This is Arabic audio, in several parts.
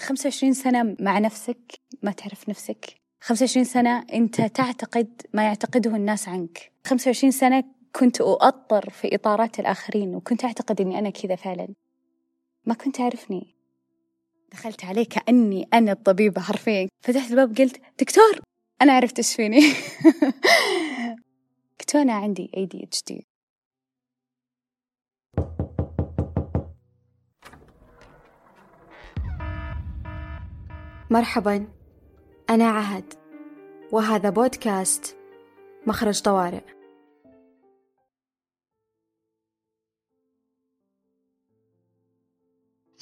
25 سنة مع نفسك ما تعرف نفسك. 25 سنة أنت تعتقد ما يعتقده الناس عنك. 25 سنة كنت أؤطر في إطارات الآخرين وكنت أعتقد أني أنا كذا فعلا. ما كنت أعرفني. دخلت عليه كأني أنا الطبيبة حرفيا. فتحت الباب قلت دكتور! أنا عرفت إيش فيني. قلت أنا عندي ADHD مرحبا أنا عهد وهذا بودكاست مخرج طوارئ.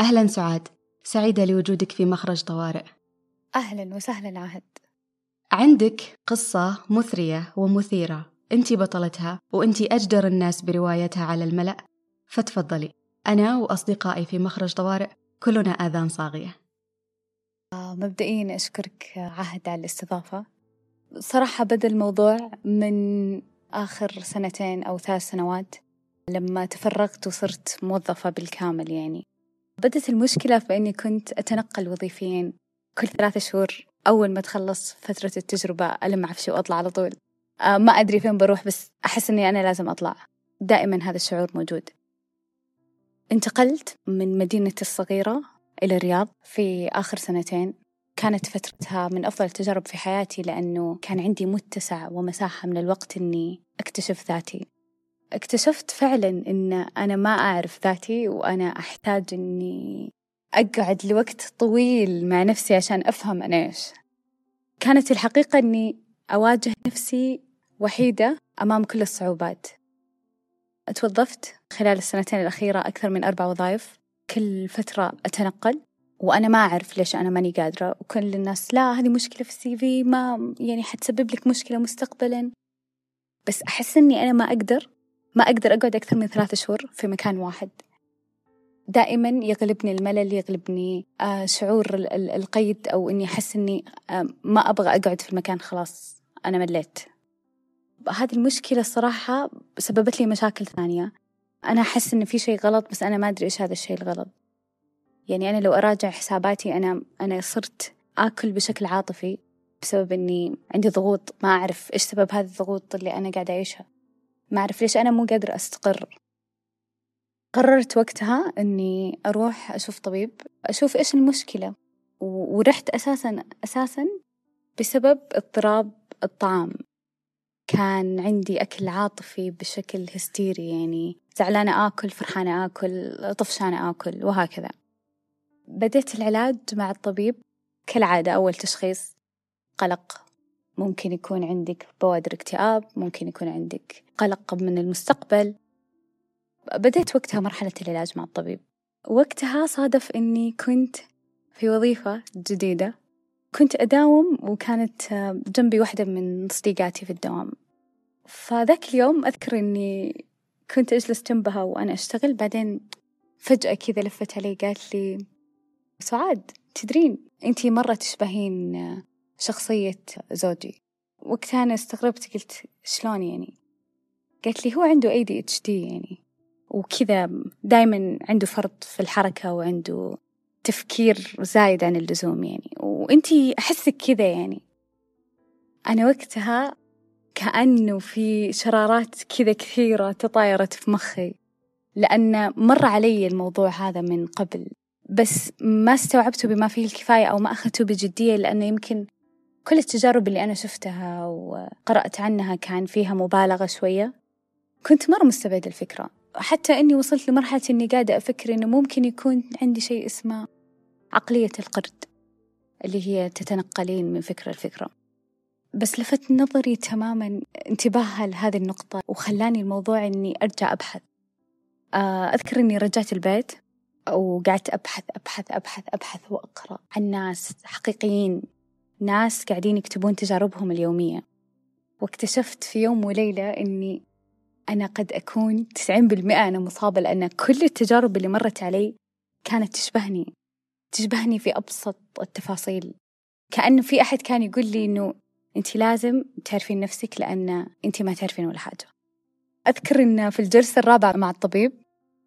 أهلا سعاد سعيدة لوجودك في مخرج طوارئ. أهلا وسهلا عهد. عندك قصة مثرية ومثيرة أنت بطلتها وأنت أجدر الناس بروايتها على الملأ؟ فتفضلي أنا وأصدقائي في مخرج طوارئ كلنا آذان صاغية. مبدئيا أشكرك عهد على الاستضافة. صراحة بدأ الموضوع من آخر سنتين أو ثلاث سنوات لما تفرغت وصرت موظفة بالكامل يعني. بدت المشكلة في أني كنت أتنقل وظيفيا كل ثلاثة شهور أول ما تخلص فترة التجربة ألم عفشي وأطلع على طول. آه ما أدري فين بروح بس أحس أني أنا لازم أطلع. دائما هذا الشعور موجود. انتقلت من مدينتي الصغيرة إلى الرياض في آخر سنتين. كانت فترتها من أفضل التجارب في حياتي لأنه كان عندي متسع ومساحة من الوقت إني أكتشف ذاتي. اكتشفت فعلا إن أنا ما أعرف ذاتي وأنا أحتاج إني أقعد لوقت طويل مع نفسي عشان أفهم أنا إيش. كانت الحقيقة إني أواجه نفسي وحيدة أمام كل الصعوبات. توظفت خلال السنتين الأخيرة أكثر من أربع وظائف. كل فترة أتنقل وأنا ما أعرف ليش أنا ماني قادرة وكل الناس لا هذه مشكلة في السي في ما يعني حتسبب لك مشكلة مستقبلا. بس أحس إني أنا ما أقدر ما أقدر أقعد أكثر من ثلاثة شهور في مكان واحد. دائما يغلبني الملل يغلبني آه، شعور القيد أو إني أحس إني آه، ما أبغى أقعد في المكان خلاص أنا مليت. هذه المشكلة الصراحة سببت لي مشاكل ثانية. أنا أحس إن في شيء غلط بس أنا ما أدري إيش هذا الشيء الغلط. يعني أنا لو أراجع حساباتي أنا أنا صرت آكل بشكل عاطفي بسبب إني عندي ضغوط. ما أعرف إيش سبب هذه الضغوط اللي أنا قاعدة أعيشها. ما أعرف ليش أنا مو قادرة أستقر. قررت وقتها إني أروح أشوف طبيب أشوف إيش المشكلة. ورحت أساسا أساسا بسبب اضطراب الطعام. كان عندي أكل عاطفي بشكل هستيري يعني زعلانة آكل فرحانة آكل طفشانة آكل وهكذا. بديت العلاج مع الطبيب كالعادة أول تشخيص قلق. ممكن يكون عندك بوادر اكتئاب ممكن يكون عندك قلق من المستقبل. بديت وقتها مرحلة العلاج مع الطبيب. وقتها صادف أني كنت في وظيفة جديدة. كنت أداوم وكانت جنبي واحدة من صديقاتي في الدوام. فذاك اليوم أذكر أني كنت أجلس جنبها وأنا أشتغل بعدين فجأة كذا لفت علي قالت لي سعاد تدرين أنتي مرة تشبهين شخصية زوجي. وقتها أنا استغربت قلت شلون يعني؟ قالت لي هو عنده ADHD يعني. وكذا دايما عنده فرط في الحركة وعنده تفكير زايد عن اللزوم يعني. وإنتي أحسك كذا يعني. أنا وقتها كأنه في شرارات كذا كثيرة تطايرت في مخي. لأن مر علي الموضوع هذا من قبل. بس ما استوعبته بما فيه الكفاية أو ما أخذته بجدية لأنه يمكن كل التجارب اللي أنا شفتها وقرأت عنها كان فيها مبالغة شوية. كنت مرة مستبعدة الفكرة. حتى إني وصلت لمرحلة إني قاعدة أفكر إنه ممكن يكون عندي شيء اسمه عقلية القرد اللي هي تتنقلين من فكرة لفكرة. بس لفت نظري تماما انتباهها لهذه النقطة وخلاني الموضوع إني أرجع أبحث. آه، أذكر إني رجعت البيت وقعدت أبحث أبحث أبحث أبحث وأقرأ عن ناس حقيقيين ناس قاعدين يكتبون تجاربهم اليومية. واكتشفت في يوم وليلة إني أنا قد أكون تسعين بالمئة أنا مصابة لأن كل التجارب اللي مرت علي كانت تشبهني. تشبهني في أبسط التفاصيل. كأنه في أحد كان يقول لي إنه أنت لازم تعرفين نفسك لأن أنت ما تعرفين ولا حاجة. أذكر إن في الجلسة الرابعة مع الطبيب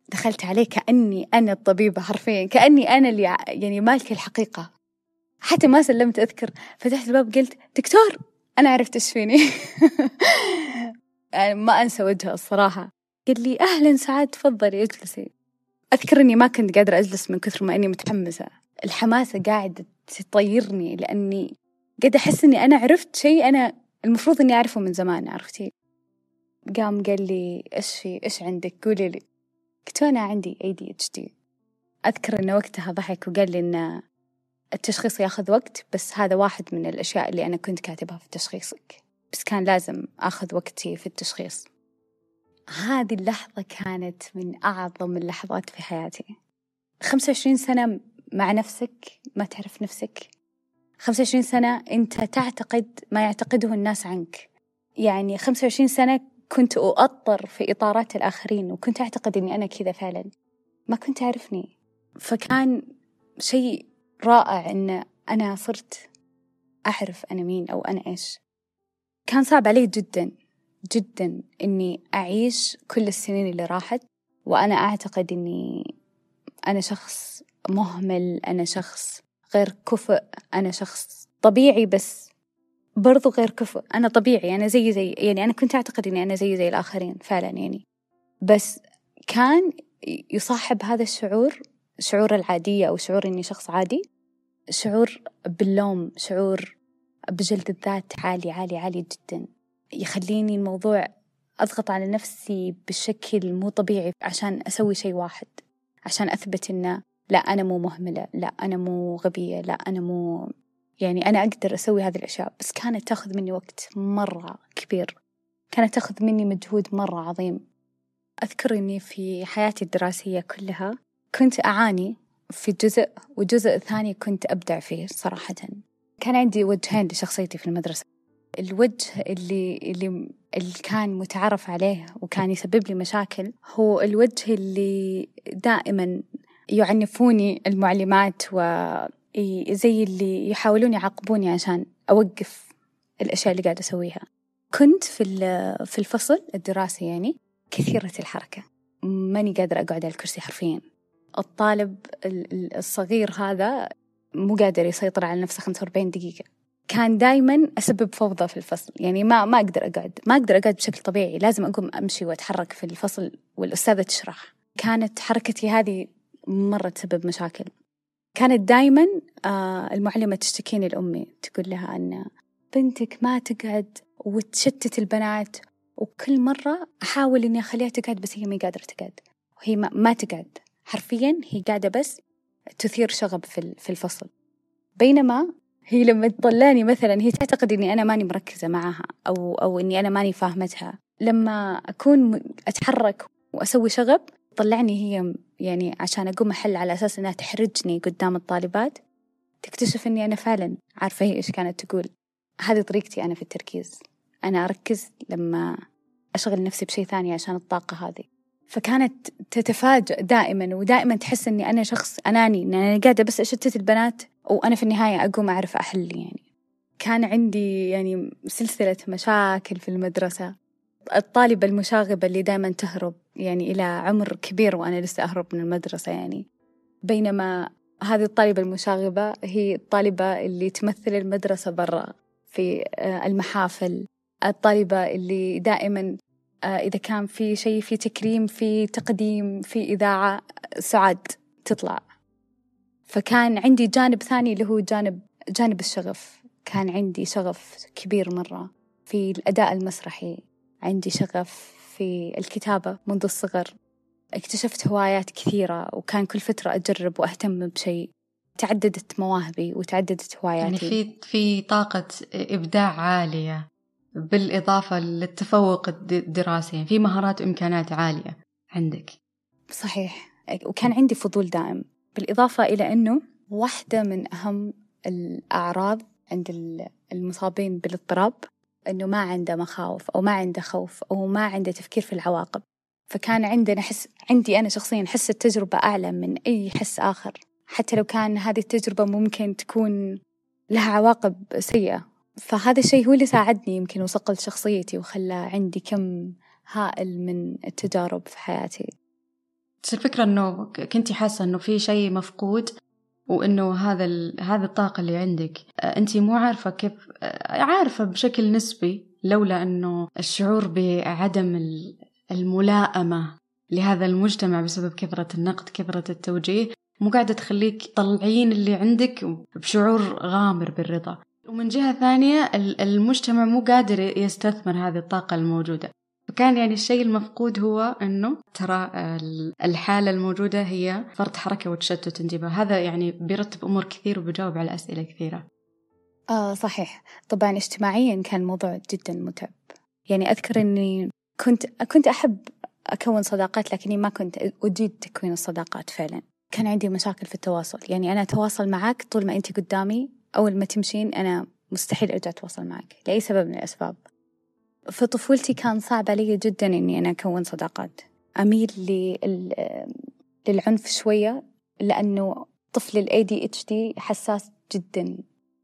دخلت عليه كأني أنا الطبيبة حرفيا كأني أنا اللي يعني مالكة الحقيقة. حتى ما سلمت أذكر فتحت الباب قلت دكتور أنا عرفت إيش فيني. يعني ما أنسى وجهه الصراحة. قال لي أهلا سعاد تفضلي اجلسي. أذكر إني ما كنت قادرة أجلس من كثر ما إني متحمسة. الحماسة قاعدة تطيرني لأني قاعدة أحس إني أنا عرفت شيء أنا المفروض إني أعرفه من زمان عرفتي قام قال لي إيش في إيش عندك؟ قولي لي. قلت أنا عندي ADHD أذكر إنه وقتها ضحك وقال لي إن التشخيص ياخذ وقت بس هذا واحد من الأشياء اللي أنا كنت كاتبها في تشخيصك. بس كان لازم أخذ وقتي في التشخيص. هذه اللحظة كانت من أعظم اللحظات في حياتي. خمسة وعشرين سنة مع نفسك ما تعرف نفسك. خمسة وعشرين سنة أنت تعتقد ما يعتقده الناس عنك. يعني خمسة وعشرين سنة كنت أؤطر في إطارات الآخرين وكنت أعتقد أني أنا كذا فعلا. ما كنت أعرفني. فكان شيء رائع أن أنا صرت أعرف أنا مين أو أنا إيش. كان صعب علي جدا. جدا إني أعيش كل السنين اللي راحت وأنا أعتقد إني أنا شخص مهمل أنا شخص غير كفء أنا شخص طبيعي بس برضو غير كفء أنا طبيعي أنا زي زي يعني أنا كنت أعتقد إني أنا زي زي الآخرين فعلا يعني. بس كان يصاحب هذا الشعور شعور العادية أو شعور إني شخص عادي شعور باللوم شعور بجلد الذات عالي عالي عالي جدا. يخليني الموضوع أضغط على نفسي بشكل مو طبيعي عشان أسوي شيء واحد عشان أثبت إنه لا أنا مو مهملة لا أنا مو غبية لا أنا مو يعني أنا أقدر أسوي هذه الأشياء. بس كانت تأخذ مني وقت مرة كبير كانت تأخذ مني مجهود مرة عظيم. أذكر إني في حياتي الدراسية كلها كنت أعاني في جزء وجزء ثاني كنت أبدع فيه صراحة. كان عندي وجهين لشخصيتي في المدرسة. الوجه اللي اللي اللي كان متعارف عليه وكان يسبب لي مشاكل هو الوجه اللي دائما يعنفوني المعلمات وزي اللي يحاولون يعاقبوني عشان أوقف الأشياء اللي قاعدة أسويها. كنت في في الفصل الدراسي يعني كثيرة الحركة. ماني قادرة أقعد على الكرسي حرفيا. الطالب الصغير هذا مو قادر يسيطر على نفسه 45 دقيقة. كان دايما أسبب فوضى في الفصل. يعني ما ما أقدر أقعد ما أقدر أقعد بشكل طبيعي. لازم أقوم أمشي وأتحرك في الفصل والأستاذة تشرح. كانت حركتي هذه مرة تسبب مشاكل. كانت دايما آه المعلمة تشتكيني لأمي. تقول لها أن بنتك ما تقعد وتشتت البنات وكل مرة أحاول إني أخليها تقعد بس هي ما قادرة تقعد. وهي ما, ما تقعد. حرفيا هي قاعدة بس تثير شغب في الفصل. بينما هي لما تطلعني مثلا هي تعتقد إني أنا ماني مركزة معها أو أو إني أنا ماني فاهمتها. لما أكون أتحرك وأسوي شغب تطلعني هي يعني عشان أقوم أحل على أساس إنها تحرجني قدام الطالبات تكتشف إني أنا فعلا عارفة هي إيش كانت تقول. هذه طريقتي أنا في التركيز. أنا أركز لما أشغل نفسي بشيء ثاني عشان الطاقة هذه. فكانت تتفاجأ دائما ودائما تحس إني أنا شخص أناني ان أنا قاعدة بس أشتت البنات وأنا في النهاية أقوم أعرف أحل يعني. كان عندي يعني سلسلة مشاكل في المدرسة. الطالبة المشاغبة اللي دائما تهرب يعني إلى عمر كبير وأنا لسه أهرب من المدرسة يعني. بينما هذه الطالبة المشاغبة هي الطالبة اللي تمثل المدرسة برا في آه، المحافل. الطالبة اللي دائما إذا كان في شيء في تكريم في تقديم في إذاعة سعاد تطلع. فكان عندي جانب ثاني اللي هو جانب جانب الشغف. كان عندي شغف كبير مرة في الأداء المسرحي. عندي شغف في الكتابة منذ الصغر. اكتشفت هوايات كثيرة وكان كل فترة أجرب وأهتم بشيء. تعددت مواهبي وتعددت هواياتي. يعني في في طاقة إبداع عالية. بالإضافة للتفوق الدراسي. يعني في مهارات وإمكانات عالية عندك. صحيح. وكان عندي فضول دائم. بالإضافة إلى أنه واحدة من أهم الأعراض عند المصابين بالاضطراب أنه ما عنده مخاوف أو ما عنده خوف أو ما عنده تفكير في العواقب. فكان عندنا حس عندي أنا شخصيا حس التجربة أعلى من أي حس آخر. حتى لو كان هذه التجربة ممكن تكون لها عواقب سيئة. فهذا الشيء هو اللي ساعدني يمكن وصقل شخصيتي وخلى عندي كم هائل من التجارب في حياتي. بس الفكرة إنه كنتي حاسة إنه في شيء مفقود وإنه هذا هذه الطاقة اللي عندك. أنت مو عارفة كيف عارفة بشكل نسبي لولا إنه الشعور بعدم الملائمة لهذا المجتمع بسبب كثرة النقد كثرة التوجيه مو قاعدة تخليك تطلعين اللي عندك بشعور غامر بالرضا. ومن جهة ثانية المجتمع مو قادر يستثمر هذه الطاقة الموجودة. فكان يعني الشيء المفقود هو إنه ترى الحالة الموجودة هي فرط حركة وتشتت انتباه. هذا يعني بيرتب أمور كثير وبيجاوب على أسئلة كثيرة. آه صحيح. طبعا اجتماعيا كان الموضوع جدا متعب. يعني أذكر إني كنت كنت أحب أكون صداقات لكني ما كنت أجيد تكوين الصداقات فعلا. كان عندي مشاكل في التواصل. يعني أنا أتواصل معك طول ما أنت قدامي أول ما تمشين أنا مستحيل أرجع أتواصل معك لأي سبب من الأسباب. في طفولتي كان صعب علي جدا إني أنا أكون صداقات. أميل للعنف شوية لأنه طفل ال ADHD حساس جدا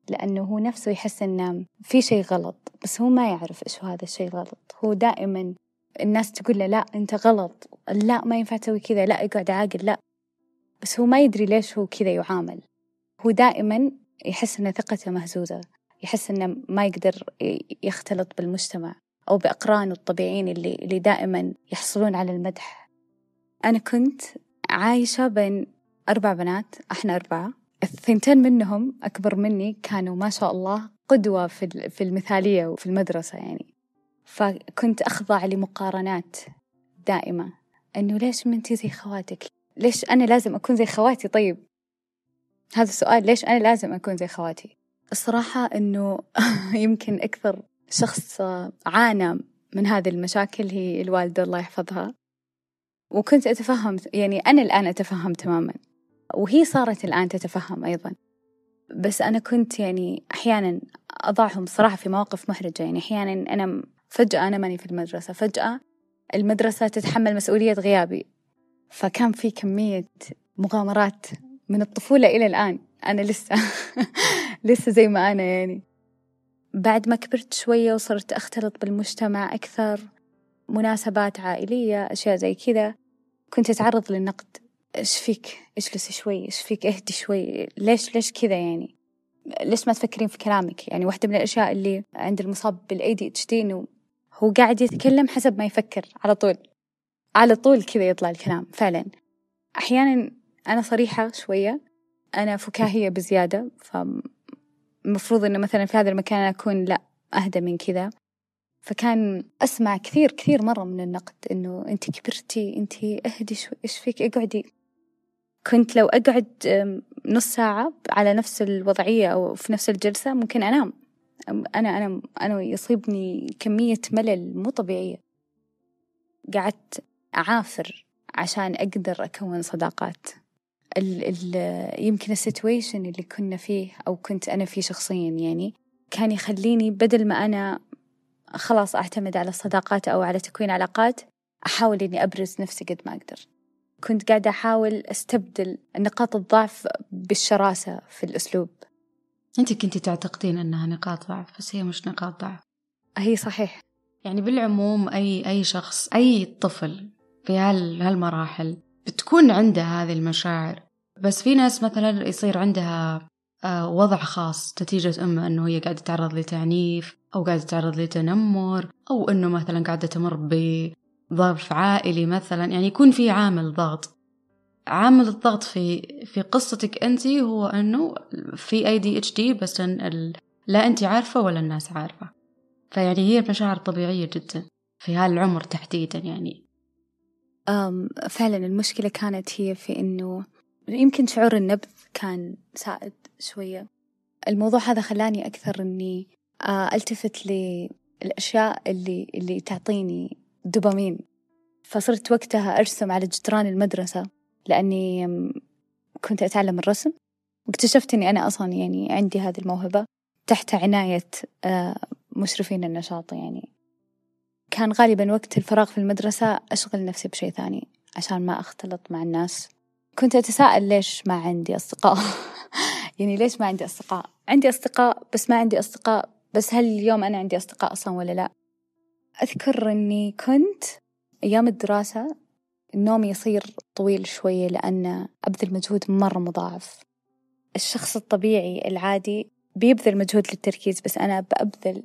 لأنه هو نفسه يحس إنه في شيء غلط بس هو ما يعرف إيش هذا الشيء غلط. هو دائما الناس تقول له لا أنت غلط لا ما ينفع تسوي كذا لا اقعد عاقل لا. بس هو ما يدري ليش هو كذا يعامل. هو دائما يحس إن ثقته مهزوزة يحس إنه ما يقدر يختلط بالمجتمع أو بأقرانه الطبيعيين اللي, اللي دائما يحصلون على المدح. أنا كنت عايشة بين أربع بنات إحنا أربعة. الثنتين منهم أكبر مني كانوا ما شاء الله قدوة في المثالية وفي المدرسة يعني. فكنت أخضع لمقارنات دائمة. إنه ليش ما زي خواتك؟ ليش أنا لازم أكون زي خواتي؟ طيب هذا السؤال ليش أنا لازم أكون زي خواتي؟ الصراحة إنه يمكن أكثر شخص عانى من هذه المشاكل هي الوالدة الله يحفظها. وكنت أتفهم يعني أنا الآن أتفهم تماما. وهي صارت الآن تتفهم أيضا. بس أنا كنت يعني أحيانا أضعهم صراحة في مواقف محرجة. يعني أحيانا أنا فجأة أنا ماني في المدرسة. فجأة المدرسة تتحمل مسؤولية غيابي. فكان في كمية مغامرات من الطفولة إلى الآن. أنا لسه لسه زي ما أنا يعني. بعد ما كبرت شوية وصرت أختلط بالمجتمع أكثر مناسبات عائلية أشياء زي كذا كنت أتعرض للنقد. إيش فيك؟ اجلسي شوي؟ إيش فيك؟ اهدي شوي. ليش؟ ليش كذا يعني؟ ليش ما تفكرين في كلامك؟ يعني واحدة من الأشياء اللي عند المصاب بال ADHD إنه هو قاعد يتكلم حسب ما يفكر على طول. على طول كذا يطلع الكلام فعلا. أحيانا أنا صريحة شوية. أنا فكاهية بزيادة ف المفروض إنه مثلا في هذا المكان أكون لا أهدى من كذا. فكان أسمع كثير كثير مرة من النقد إنه أنت كبرتي أنت أهدي شوي إيش فيك؟ اقعدي. كنت لو أقعد نص ساعة على نفس الوضعية أو في نفس الجلسة ممكن أنام. أنا أنا أنا يصيبني كمية ملل مو طبيعية. قعدت أعافر عشان أقدر أكون صداقات. ال ال يمكن السيتويشن اللي كنا فيه أو كنت أنا فيه شخصيا يعني كان يخليني بدل ما أنا خلاص أعتمد على الصداقات أو على تكوين علاقات أحاول إني أبرز نفسي قد ما أقدر. كنت قاعدة أحاول أستبدل نقاط الضعف بالشراسة في الأسلوب. أنت كنتي تعتقدين أنها نقاط ضعف بس هي مش نقاط ضعف. هي صحيح. يعني بالعموم أي أي شخص أي طفل في هالمراحل بتكون عنده هذه المشاعر. بس في ناس مثلا يصير عندها آه، وضع خاص نتيجة إما أنه هي قاعدة تتعرض لتعنيف أو قاعدة تتعرض لتنمر أو أنه مثلا قاعدة تمر بظرف عائلي مثلا. يعني يكون في عامل ضغط. عامل الضغط في في قصتك أنت هو أنه في أي دي اتش دي بس لا أنت عارفة ولا الناس عارفة. فيعني هي مشاعر طبيعية جدا في هالعمر تحديدا يعني. فعلا المشكلة كانت هي في إنه يمكن شعور النبذ كان سائد شوية. الموضوع هذا خلاني أكثر إني آه، ألتفت للأشياء اللي اللي تعطيني دوبامين. فصرت وقتها أرسم على جدران المدرسة لأني كنت أتعلم الرسم. واكتشفت إني أنا أصلا يعني عندي هذه الموهبة تحت عناية آه، مشرفين النشاط يعني. كان غالبا وقت الفراغ في المدرسة أشغل نفسي بشيء ثاني عشان ما أختلط مع الناس. كنت أتساءل ليش ما عندي أصدقاء؟ يعني ليش ما عندي أصدقاء؟ عندي أصدقاء بس ما عندي أصدقاء بس هل اليوم أنا عندي أصدقاء أصلا ولا لا؟ أذكر أني كنت أيام الدراسة النوم يصير طويل شوية لأن أبذل مجهود مرة مضاعف. الشخص الطبيعي العادي بيبذل مجهود للتركيز بس أنا بأبذل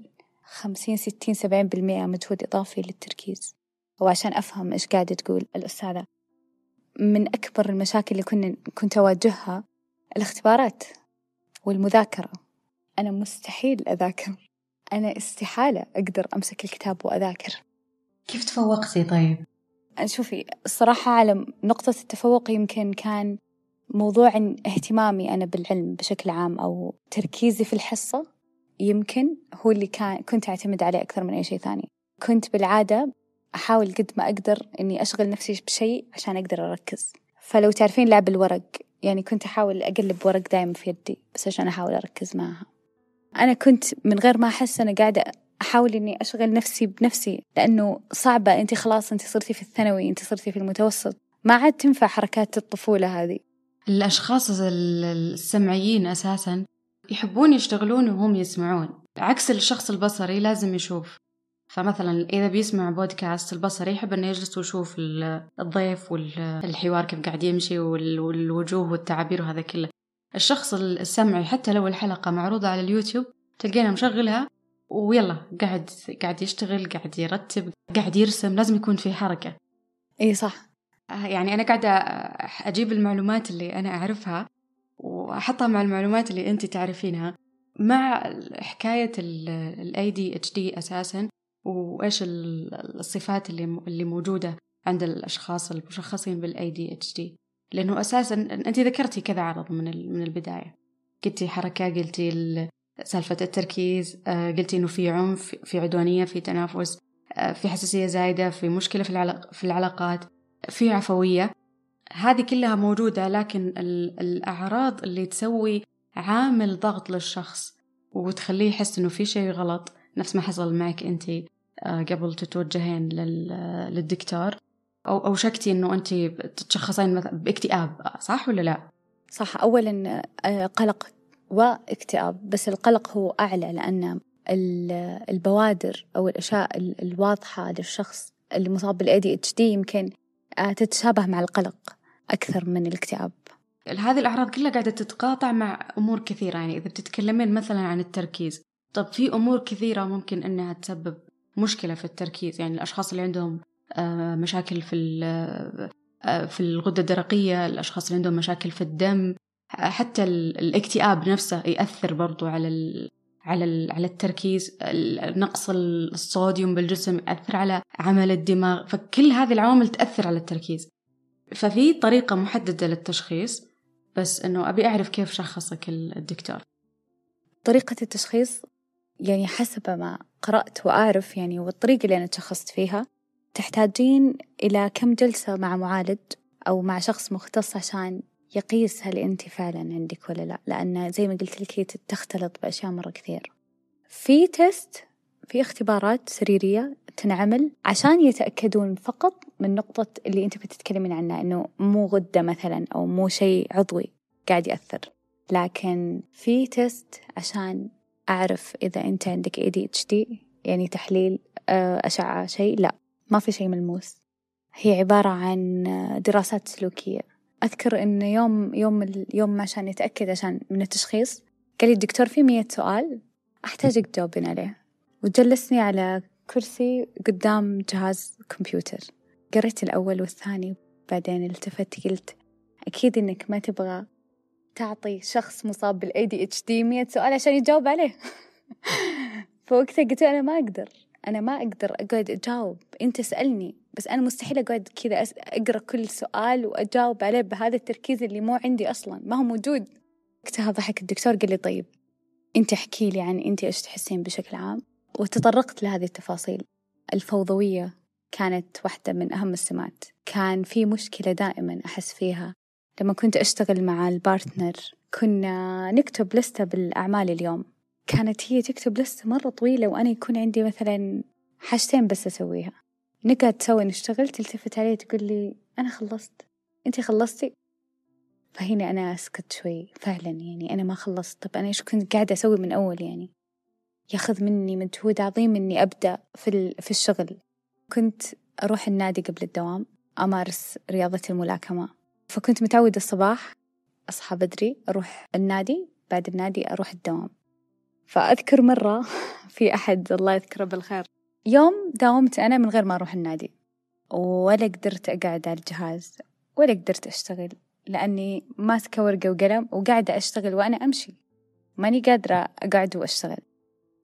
خمسين ستين سبعين بالمئة مجهود إضافي للتركيز. وعشان أفهم إيش قاعدة تقول الأستاذة من أكبر المشاكل اللي كنا كنت أواجهها الاختبارات والمذاكرة. أنا مستحيل أذاكر. أنا استحالة أقدر أمسك الكتاب وأذاكر. كيف تفوقتي طيب؟ شوفي الصراحة على نقطة التفوق يمكن كان موضوع اهتمامي أنا بالعلم بشكل عام أو تركيزي في الحصة يمكن هو اللي كان كنت أعتمد عليه أكثر من أي شيء ثاني. كنت بالعادة أحاول قد ما أقدر إني أشغل نفسي بشيء عشان أقدر أركز. فلو تعرفين لعب الورق يعني كنت أحاول أقلب ورق دايما في يدي بس عشان أحاول أركز معها. أنا كنت من غير ما أحس أنا قاعدة أحاول إني أشغل نفسي بنفسي لأنه صعبة. أنت خلاص أنت صرتي في الثانوي أنت صرتي في المتوسط. ما عاد تنفع حركات الطفولة هذه. الأشخاص السمعيين أساسا يحبون يشتغلون وهم يسمعون. عكس الشخص البصري لازم يشوف. فمثلا إذا بيسمع بودكاست البصري يحب إنه يجلس ويشوف الضيف والحوار كيف قاعد يمشي والوجوه والتعابير وهذا كله. الشخص السمعي حتى لو الحلقة معروضة على اليوتيوب تلقينا مشغلها ويلا قاعد قاعد يشتغل قاعد يرتب قاعد يرسم لازم يكون في حركة. إي صح. يعني أنا قاعدة أجيب المعلومات اللي أنا أعرفها وأحطها مع المعلومات اللي أنت تعرفينها مع حكاية ال ADHD أساسا وإيش الصفات اللي اللي موجودة عند الأشخاص المشخصين بال ADHD لأنه أساسا أنت ذكرتي كذا عرض من من البداية. قلتي حركة قلتي سالفة التركيز آه، قلتي إنه في عنف في عدوانية في تنافس آه، في حساسية زايدة في مشكلة في العلاقات في عفوية. هذه كلها موجودة لكن الأعراض اللي تسوي عامل ضغط للشخص وتخليه يحس إنه في شيء غلط نفس ما حصل معك أنت آه، قبل تتوجهين للدكتور أو أو شكتي إنه أنت تتشخصين مثلا باكتئاب صح ولا لا؟ صح أولا آه، قلق واكتئاب بس القلق هو أعلى لأن البوادر أو الأشياء الواضحة للشخص اللي مصاب بال ADHD يمكن آه، تتشابه مع القلق أكثر من الاكتئاب. هذه الأعراض كلها قاعدة تتقاطع مع أمور كثيرة يعني إذا بتتكلمين مثلا عن التركيز. طب في أمور كثيرة ممكن أنها تسبب مشكلة في التركيز يعني الأشخاص اللي عندهم آه، مشاكل في آه، في الغدة الدرقية الأشخاص اللي عندهم مشاكل في الدم حتى الاكتئاب نفسه يأثر برضو على على على التركيز. نقص الصوديوم بالجسم يأثر على عمل الدماغ. فكل هذه العوامل تأثر على التركيز. ففي طريقة محددة للتشخيص بس إنه أبي أعرف كيف شخصك الدكتور. طريقة التشخيص يعني حسب ما قرأت وأعرف يعني والطريقة اللي أنا تشخصت فيها تحتاجين إلى كم جلسة مع معالج أو مع شخص مختص عشان يقيس هل أنت فعلا عندك ولا لا. لأن زي ما قلت لك هي تختلط بأشياء مرة كثير. في تيست في اختبارات سريرية تنعمل عشان يتأكدون فقط من نقطة اللي أنت بتتكلمين عنها إنه مو غدة مثلا أو مو شيء عضوي قاعد يأثر. لكن في تيست عشان أعرف إذا أنت عندك ADHD يعني تحليل آه، أشعة شيء لا ما في شيء ملموس. هي عبارة عن دراسات سلوكية. أذكر إن يوم يوم اليوم عشان يتأكد عشان من التشخيص قال لي الدكتور في مية سؤال أحتاجك تجاوبين عليه. وجلسني على كرسي قدام جهاز كمبيوتر. قريت الأول والثاني بعدين التفت قلت أكيد إنك ما تبغى تعطي شخص مصاب بال ADHD 100 سؤال عشان يجاوب عليه. فوقتها قلت أنا ما أقدر أنا ما أقدر أقعد أجاوب. أنت اسألني بس أنا مستحيل أقعد كذا أقرأ كل سؤال وأجاوب عليه بهذا التركيز اللي مو عندي أصلا. ما هو موجود. وقتها ضحك الدكتور قال لي طيب أنت احكي لي عن أنت إيش تحسين بشكل عام؟ وتطرقت لهذه التفاصيل. الفوضوية كانت واحدة من أهم السمات. كان في مشكلة دائما أحس فيها. لما كنت أشتغل مع البارتنر كنا نكتب لستة بالأعمال اليوم. كانت هي تكتب لستة مرة طويلة وأنا يكون عندي مثلا حاجتين بس أسويها. نقعد سوا نشتغل تلتفت علي تقول لي أنا خلصت. أنتي خلصتي؟ فهنا أنا أسكت شوي. فعلا يعني أنا ما خلصت. طب أنا إيش كنت قاعدة أسوي من أول يعني؟ ياخذ مني مجهود عظيم إني أبدأ في, في الشغل. كنت أروح النادي قبل الدوام أمارس رياضة الملاكمة. فكنت متعودة الصباح أصحى بدري أروح النادي بعد النادي أروح الدوام. فأذكر مرة في أحد الله يذكره بالخير يوم داومت أنا من غير ما أروح النادي ولا قدرت أقعد على الجهاز ولا قدرت أشتغل لأني ماسكة ورقة وقلم وقاعدة أشتغل وأنا أمشي. ماني قادرة أقعد وأشتغل.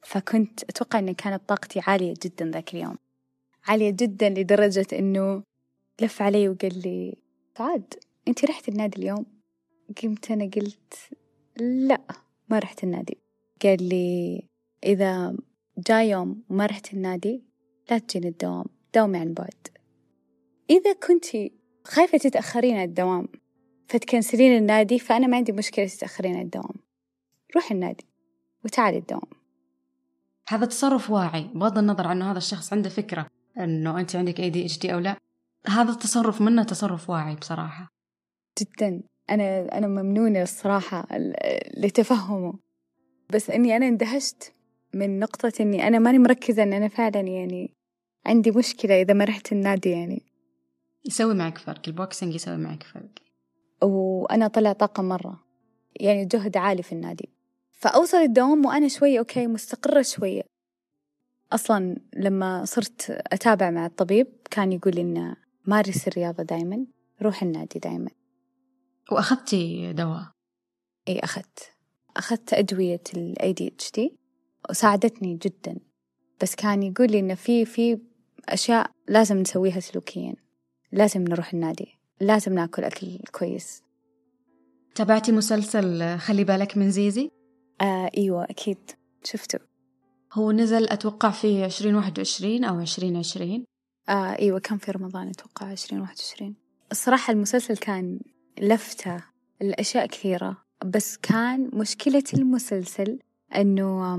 فكنت أتوقع أن كانت طاقتي عالية جدا ذاك اليوم. عالية جدا لدرجة أنه لف علي وقال لي سعاد أنت رحت النادي اليوم؟ قمت أنا قلت لا ما رحت النادي. قال لي إذا جاء يوم وما رحت النادي لا تجين الدوام داومي عن بعد. إذا كنتي خايفة تتأخرين على الدوام فتكنسلين النادي فأنا ما عندي مشكلة تتأخرين على الدوام. روحي النادي وتعالي الدوام. هذا تصرف واعي بغض النظر عن هذا الشخص عنده فكرة أنه أنت عندك أي دي اتش دي أو لا. هذا التصرف منه تصرف واعي بصراحة. جدا. أنا أنا ممنونة الصراحة لتفهمه. بس إني أنا اندهشت من نقطة إني أنا ماني مركزة إن أنا فعلا يعني عندي مشكلة إذا ما رحت النادي يعني. يسوي معك فرق ال boxing يسوي معك فرق. وأنا طلع طاقة مرة. يعني جهد عالي في النادي. فأوصل الدوام وأنا شوية okay مستقرة شوية أصلا لما صرت أتابع مع الطبيب كان يقول لي إنه مارس الرياضة دايما روح النادي دايما. وأخذتي دواء؟ إي أخذت. أخذت أدوية ال ADHD وساعدتني جدا. بس كان يقول لي إنه في في أشياء لازم نسويها سلوكيا. لازم نروح النادي. لازم ناكل أكل كويس. تابعتي مسلسل خلي بالك من زيزي؟ آه أيوة أكيد. شفته هو نزل أتوقع في عشرين واحد وعشرين أو عشرين عشرين آه أيوة كان في رمضان واحد وعشرين. الصراحة المسلسل كان لفتة الأشياء كثيرة بس كان مشكلة المسلسل أنه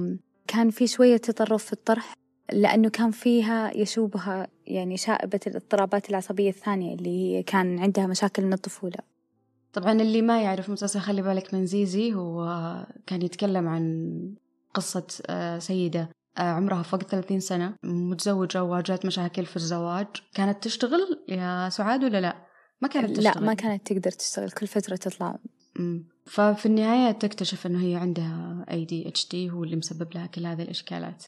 كان في شوية تطرف في الطرح لأنه كان فيها يشوبها يعني شائبة الاضطرابات العصبية الثانية اللي هي كان عندها مشاكل من الطفولة. طبعا اللي ما يعرف مسلسل خلي بالك من زيزي هو كان يتكلم عن قصة آه، سيدة آه، عمرها فوق 30 سنة متزوجة وواجهت مشاكل في الزواج. كانت تشتغل يا سعاد ولا لا؟ ما كانت تشتغل لا ما كانت تقدر تشتغل كل فترة تطلع. ففي النهاية تكتشف أنه هي عندها أي دي اتش دي هو اللي مسبب لها كل هذه الإشكالات.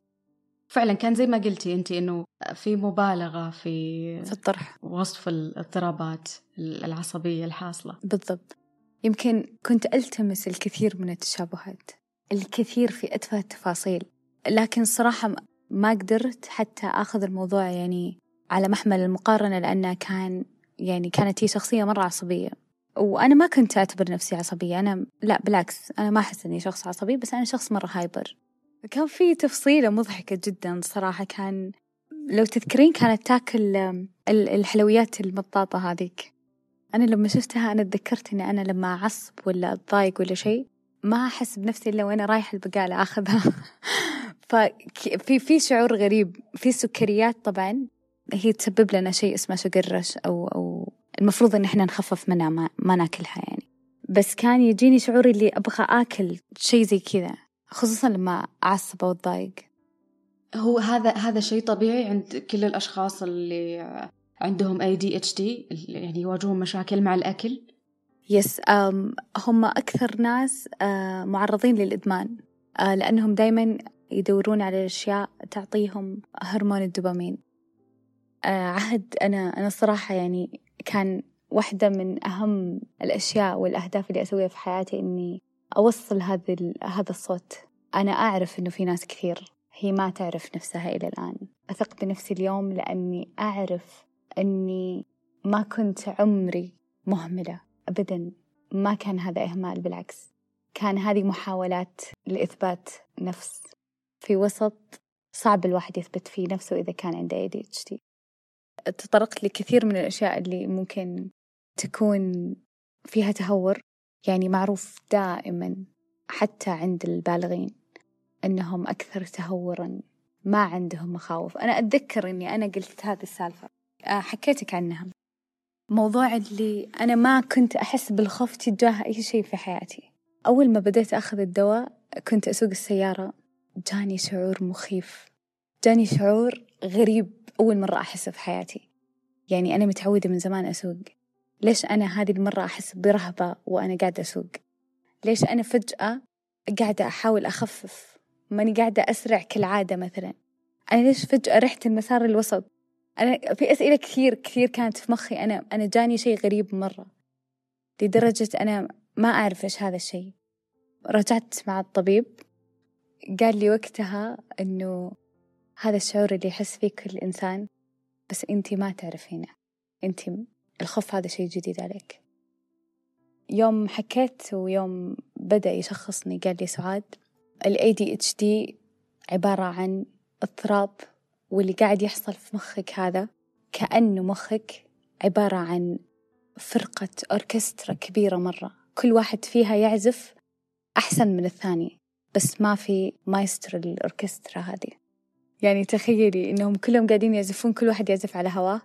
فعلا كان زي ما قلتي أنت أنه في مبالغة في في الطرح. وصف الاضطرابات العصبية الحاصلة. بالضبط. يمكن كنت ألتمس الكثير من التشابهات الكثير في أتفه التفاصيل لكن صراحة ما قدرت حتى أخذ الموضوع يعني على محمل المقارنة لأنه كان يعني كانت هي شخصية مرة عصبية. وأنا ما كنت أعتبر نفسي عصبية أنا لا بالعكس أنا ما أحس إني شخص عصبي بس أنا شخص مرة هايبر كان في تفصيلة مضحكة جدا صراحة. كان لو تذكرين كانت تاكل الحلويات المطاطة هذيك. أنا لما شفتها أنا تذكرت إني أنا لما أعصب ولا أتضايق ولا شيء ما أحس بنفسي إلا وأنا رايحة البقالة آخذها. ففي في شعور غريب في سكريات طبعا هي تسبب لنا شيء اسمه sugar rush أو أو المفروض إن إحنا نخفف منها ما, ما ناكلها يعني. بس كان يجيني شعور اللي أبغى آكل شيء زي كذا. خصوصا لما أعصب أو أتضايق هو هذا هذا شيء طبيعي عند كل الأشخاص اللي عندهم ADHD يعني يواجهون مشاكل مع الأكل. yes هم أكثر ناس معرضين للإدمان لأنهم دايما يدورون على الأشياء تعطيهم هرمون الدوبامين. عهد أنا أنا الصراحة يعني كان واحدة من أهم الأشياء والأهداف اللي أسويها في حياتي إني أوصل هذا هذا الصوت. أنا أعرف إنه في ناس كثير هي ما تعرف نفسها إلى الآن. أثق بنفسي اليوم لأني أعرف أني ما كنت عمري مهملة. أبدا ما كان هذا إهمال بالعكس. كان هذه محاولات لإثبات نفس. في وسط صعب الواحد يثبت فيه نفسه إذا كان عنده ADHD تطرقت لكثير من الأشياء اللي ممكن تكون فيها تهور. يعني معروف دائما حتى عند البالغين أنهم أكثر تهورا ما عندهم مخاوف. أنا أتذكر أني أنا قلت هذه السالفة. آه، حكيتك عنها. موضوع اللي أنا ما كنت أحس بالخوف تجاه أي شيء في حياتي. أول ما بديت أخذ الدواء كنت أسوق السيارة. جاني شعور مخيف. جاني شعور غريب أول مرة أحسه في حياتي. يعني أنا متعودة من زمان أسوق. ليش أنا هذه المرة أحس برهبة وأنا قاعدة أسوق؟ ليش أنا فجأة قاعدة أحاول أخفف؟ ماني قاعدة أسرع كالعادة مثلا. أنا ليش فجأة رحت المسار الوسط؟ أنا في أسئلة كثير كثير كانت في مخي. أنا أنا جاني شيء غريب مرة. لدرجة أنا ما أعرف إيش هذا الشيء. رجعت مع الطبيب. قال لي وقتها إنه هذا الشعور اللي يحس فيه كل إنسان بس أنتي ما تعرفينه. أنتي الخوف هذا شيء جديد عليك. يوم حكيت ويوم بدأ يشخصني قال لي سعاد ال ADHD عبارة عن اضطراب واللي قاعد يحصل في مخك هذا كأنه مخك عبارة عن فرقة أوركسترا كبيرة مرة. كل واحد فيها يعزف أحسن من الثاني بس ما في مايسترو الأوركسترا هذه. يعني تخيلي إنهم كلهم قاعدين يعزفون كل واحد يعزف على هواه.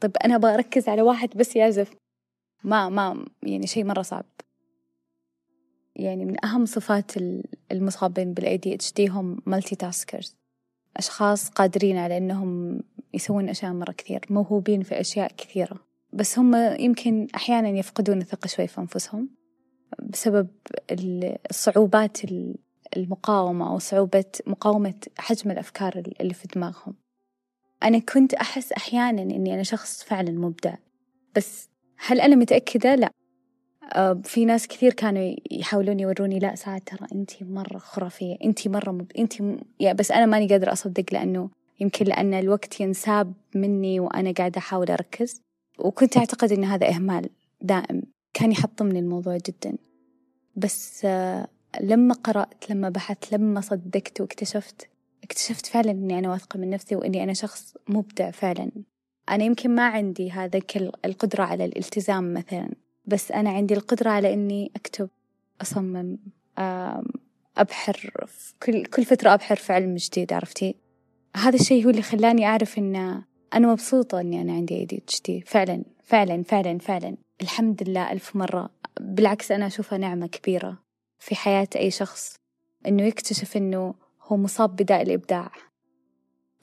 طب أنا أبغى أركز على واحد بس يعزف ما ما يعني شيء مرة صعب. يعني من أهم صفات المصابين ADHD هم multitaskers أشخاص قادرين على إنهم يسوون أشياء مرة كثير موهوبين في أشياء كثيرة. بس هم يمكن أحيانا يفقدون الثقة شوي في أنفسهم بسبب الصعوبات المقاومة أو صعوبة مقاومة حجم الأفكار اللي في دماغهم. أنا كنت أحس أحيانا إني أنا شخص فعلا مبدع بس هل أنا متأكدة؟ لا. في ناس كثير كانوا يحاولون يوروني لا ساعة ترى أنتي مرة خرافية أنتي مرة مب... أنتي م... يا بس أنا ماني قادرة أصدق لأنه يمكن لأن الوقت ينساب مني وأنا قاعدة أحاول أركز. وكنت أعتقد أن هذا إهمال دائم كان يحطمني الموضوع جدا. بس لما قرأت لما بحثت لما صدقت واكتشفت اكتشفت فعلا أني أنا واثقة من نفسي وأني أنا شخص مبدع فعلا. أنا يمكن ما عندي هذا القدرة على الالتزام مثلا بس أنا عندي القدرة على إني أكتب أصمم أبحر كل كل فترة أبحر في علم جديد عرفتي؟ هذا الشيء هو اللي خلاني أعرف إن أنا مبسوطة إني أنا عندي ADHD فعلا فعلا فعلا فعلا. الحمد لله ألف مرة. بالعكس أنا أشوفها نعمة كبيرة في حياة أي شخص إنه يكتشف إنه هو مصاب بداء الإبداع.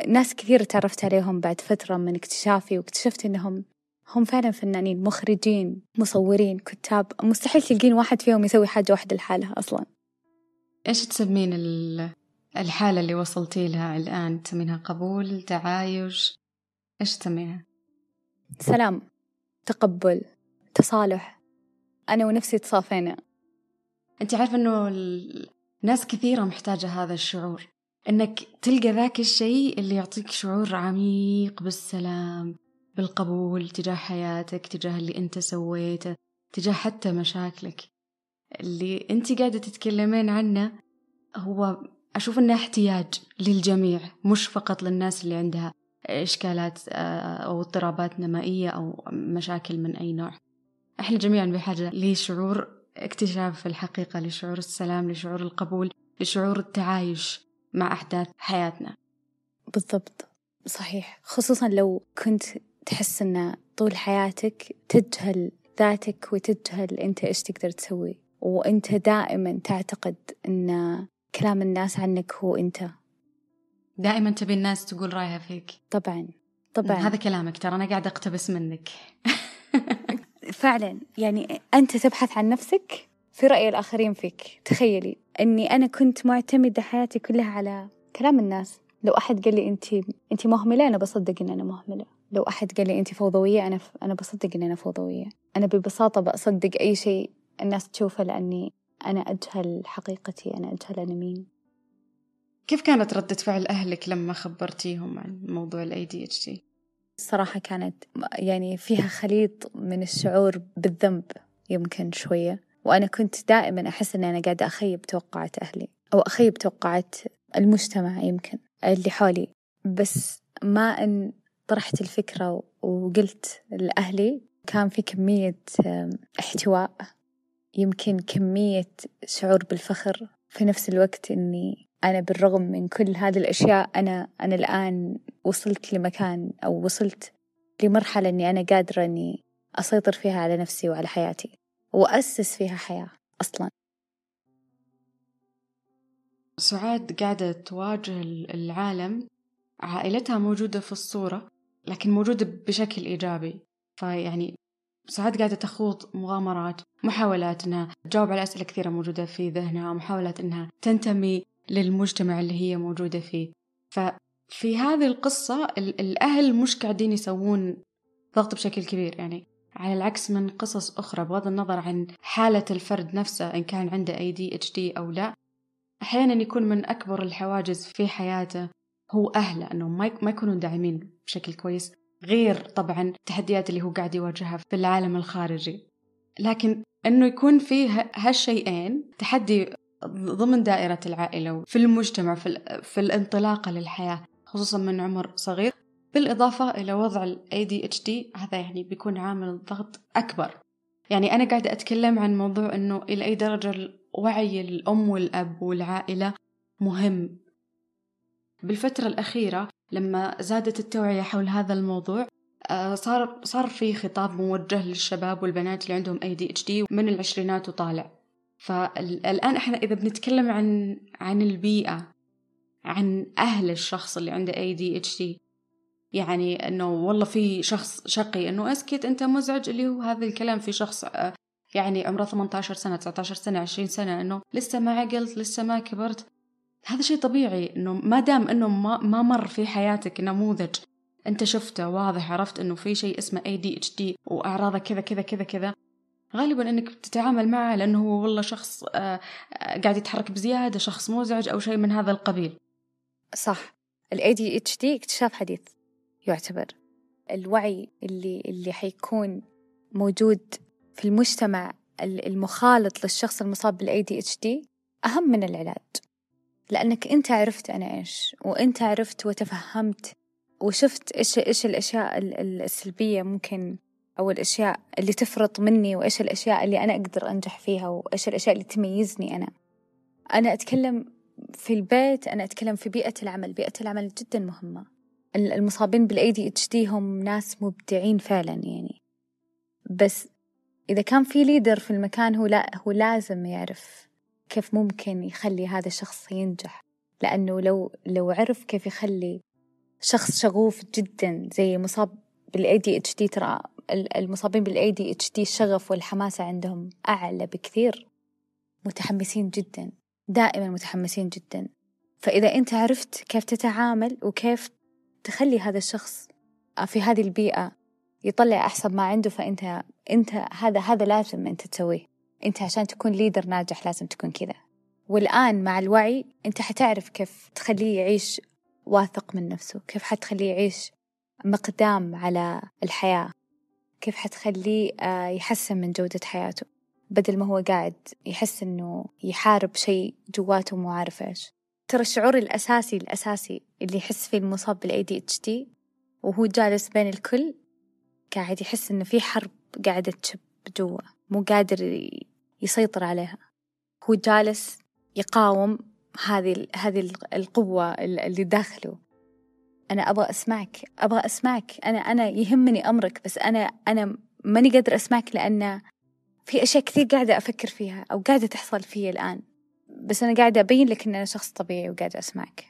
ناس كثير تعرفت عليهم بعد فترة من اكتشافي واكتشفت إنهم هم فعلا فنانين مخرجين مصورين كتاب. مستحيل تلقين واحد فيهم يسوي حاجة واحدة لحالها أصلا. إيش تسمين الحالة اللي وصلتي لها الآن؟ تسمينها قبول تعايش؟ إيش تسمينها سلام تقبل تصالح. أنا ونفسي تصافينا. أنت عارفة أنه ناس كثيرة محتاجة هذا الشعور. أنك تلقى ذاك الشيء اللي يعطيك شعور عميق بالسلام بالقبول تجاه حياتك تجاه اللي أنت سويته تجاه حتى مشاكلك. اللي أنت قاعدة تتكلمين عنه هو أشوف أنه احتياج للجميع مش فقط للناس اللي عندها إشكالات آه، أو اضطرابات نمائية أو مشاكل من أي نوع. إحنا جميعا بحاجة لشعور اكتشاف الحقيقة لشعور السلام لشعور القبول لشعور التعايش مع أحداث حياتنا. بالضبط. صحيح. خصوصا لو كنت تحس أن طول حياتك تجهل ذاتك وتجهل أنت إيش تقدر تسوي. وأنت دائما تعتقد أن كلام الناس عنك هو أنت. دائما تبي الناس تقول رأيها فيك. طبعا. طبعا. هذا كلامك ترى أنا قاعدة أقتبس منك. فعلا يعني أنت تبحث عن نفسك في رأي الآخرين فيك. تخيلي أني أنا كنت معتمدة حياتي كلها على كلام الناس. لو أحد قال لي أنت أنت مهملة أنا بصدق إن أنا مهملة. لو أحد قال لي أنت فوضوية أنا ف... أنا بصدق إني أنا فوضوية. أنا ببساطة بصدق أي شيء الناس تشوفه لأني أنا أجهل حقيقتي أنا أجهل أنا مين. كيف كانت ردة فعل أهلك لما خبرتيهم عن موضوع ال ADHD؟ الصراحة كانت يعني فيها خليط من الشعور بالذنب يمكن شوية. وأنا كنت دائما أحس أني أنا قاعدة أخيب توقعات أهلي أو أخيب توقعات المجتمع يمكن اللي حولي. بس ما أن طرحت الفكرة وقلت لأهلي كان في كمية احتواء يمكن كمية شعور بالفخر. في نفس الوقت إني أنا بالرغم من كل هذه الأشياء أنا أنا الآن وصلت لمكان أو وصلت لمرحلة إني أنا قادرة إني أسيطر فيها على نفسي وعلى حياتي وأسس فيها حياة أصلا. سعاد قاعدة تواجه العالم عائلتها موجودة في الصورة لكن موجودة بشكل إيجابي. فيعني ساعات قاعدة تخوض مغامرات محاولات أنها تجاوب على أسئلة كثيرة موجودة في ذهنها محاولات أنها تنتمي للمجتمع اللي هي موجودة فيه. ففي هذه القصة الأهل مش قاعدين يسوون ضغط بشكل كبير. يعني على العكس من قصص أخرى بغض النظر عن حالة الفرد نفسه إن كان عنده ADHD أو لا أحيانا يكون من أكبر الحواجز في حياته هو أهله أنهم ما يكونون داعمين بشكل كويس غير طبعا التحديات اللي هو قاعد يواجهها في العالم الخارجي. لكن أنه يكون فيه هالشيئين تحدي ضمن دائرة العائلة وفي المجتمع في, في الانطلاقة للحياة خصوصا من عمر صغير. بالإضافة إلى وضع ال ADHD هذا يعني بيكون عامل ضغط أكبر. يعني أنا قاعدة أتكلم عن موضوع أنه إلى أي درجة وعي الأم والأب والعائلة مهم. بالفترة الأخيرة لما زادت التوعية حول هذا الموضوع آه، صار صار في خطاب موجه للشباب والبنات اللي عندهم ADHD من العشرينات وطالع. فالآن إحنا إذا بنتكلم عن عن البيئة عن أهل الشخص اللي عنده ADHD يعني إنه والله في شخص شقي إنه أسكت أنت مزعج اللي هو هذا الكلام. في شخص آه، يعني عمره 18 سنة 19 سنة 20 سنة إنه لسه ما عقلت لسه ما كبرت. هذا شيء طبيعي إنه ما دام إنه ما, ما مر في حياتك نموذج أنت شفته واضح عرفت إنه في شيء اسمه ADHD وأعراضه كذا كذا كذا كذا. غالبا إنك بتتعامل معه لأنه هو والله شخص آه، آه، قاعد يتحرك بزيادة شخص مزعج أو شيء من هذا القبيل. صح. ال ADHD اكتشاف حديث يعتبر. الوعي اللي اللي حيكون موجود في المجتمع المخالط للشخص المصاب بال ADHD أهم من العلاج. لأنك أنت عرفت أنا إيش وأنت عرفت وتفهمت وشفت إيش إيش الأشياء السلبية ممكن أو الأشياء اللي تفرط مني وإيش الأشياء اللي أنا أقدر أنجح فيها وإيش الأشياء اللي تميزني أنا. أنا أتكلم في البيت أنا أتكلم في بيئة العمل. بيئة العمل جدا مهمة. المصابين بال ADHD هم ناس مبدعين فعلا يعني. بس إذا كان في leader في المكان هو لا هو لازم يعرف كيف ممكن يخلي هذا الشخص ينجح. لأنه لو لو عرف كيف يخلي شخص شغوف جدا زي مصاب بال ADHD ترى المصابين بال ADHD الشغف والحماسة عندهم أعلى بكثير. متحمسين جدا دائما متحمسين جدا. فإذا أنت عرفت كيف تتعامل وكيف تخلي هذا الشخص في هذه البيئة يطلع أحسن ما عنده فأنت أنت هذا هذا لازم أنت تسويه. أنت عشان تكون ليدر ناجح لازم تكون كذا. والآن مع الوعي أنت حتعرف كيف تخليه يعيش واثق من نفسه كيف حتخليه يعيش مقدام على الحياة. كيف حتخليه آه، يحسن من جودة حياته بدل ما هو قاعد يحس إنه يحارب شيء جواته مو عارف إيش. ترى الشعور الأساسي الأساسي اللي يحس فيه المصاب اتش دي وهو جالس بين الكل قاعد يحس إنه في حرب قاعدة تشب جوا مو قادر يسيطر عليها. هو جالس يقاوم هذه هذه القوة اللي داخله. أنا أبغى أسمعك أبغى أسمعك. أنا أنا يهمني أمرك بس أنا أنا ماني قادر أسمعك لأن في أشياء كثير قاعدة أفكر فيها أو قاعدة تحصل فيا الآن. بس أنا قاعدة أبين لك إن أنا شخص طبيعي وقاعدة أسمعك.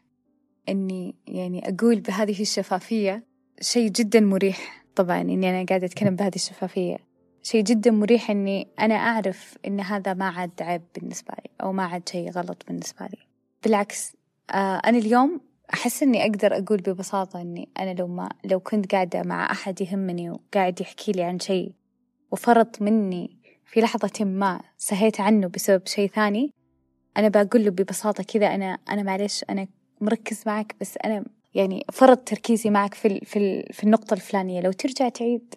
إني يعني أقول بهذه الشفافية شيء جدا مريح. طبعا إني أنا قاعدة أتكلم بهذه الشفافية. شيء جدا مريح إني أنا أعرف إن هذا ما عاد عيب بالنسبة لي أو ما عاد شيء غلط بالنسبة لي. بالعكس آه أنا اليوم أحس إني أقدر أقول ببساطة إني أنا لو ما لو كنت قاعدة مع أحد يهمني وقاعد يحكي لي عن شيء وفرط مني في لحظة ما سهيت عنه بسبب شيء ثاني أنا بقول له ببساطة كذا أنا أنا معلش أنا مركز معك بس أنا يعني فرط تركيزي معك في ال في ال في النقطة الفلانية. لو ترجع تعيد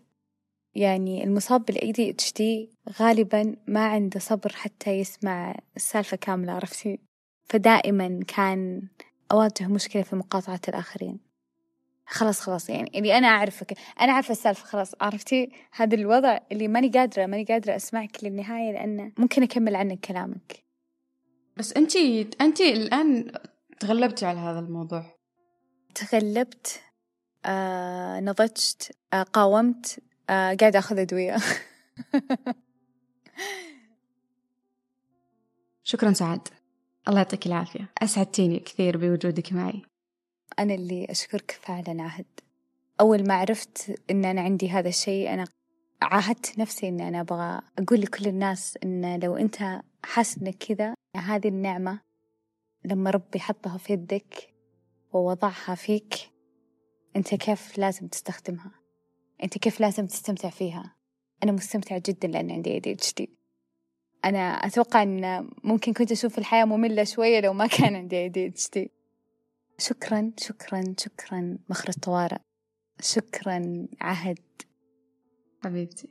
يعني المصاب بال ADHD غالبا ما عنده صبر حتى يسمع السالفة كاملة عرفتي؟ فدائما كان أواجه مشكلة في مقاطعة الآخرين. خلاص خلاص يعني اللي أنا أعرفك أنا عارفة السالفة خلاص عرفتي؟ هذا الوضع اللي ماني قادرة ماني قادرة أسمعك للنهاية لأنه ممكن أكمل عنك كلامك. بس أنت أنت الآن تغلبتي على هذا الموضوع. تغلبت آه، نضجت آه، قاومت آه، قاعدة أخذ أدوية. شكرا سعد. الله يعطيك العافية. أسعدتيني كثير بوجودك معي. أنا اللي أشكرك فعلا عهد. أول ما عرفت إن أنا عندي هذا الشيء أنا عاهدت نفسي إن أنا أبغى أقول لكل الناس إن لو أنت حاسس إنك كذا هذه النعمة لما ربي حطها في يدك ووضعها فيك أنت كيف لازم تستخدمها؟ أنت كيف لازم تستمتع فيها؟ أنا مستمتعة جدا لأن عندي ADHD أنا أتوقع أن ممكن كنت أشوف الحياة مملة شوية لو ما كان عندي ADHD شكرا شكرا شكرا مخرج طوارئ. شكرا عهد. حبيبتي.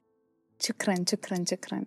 شكرا شكرا شكرا.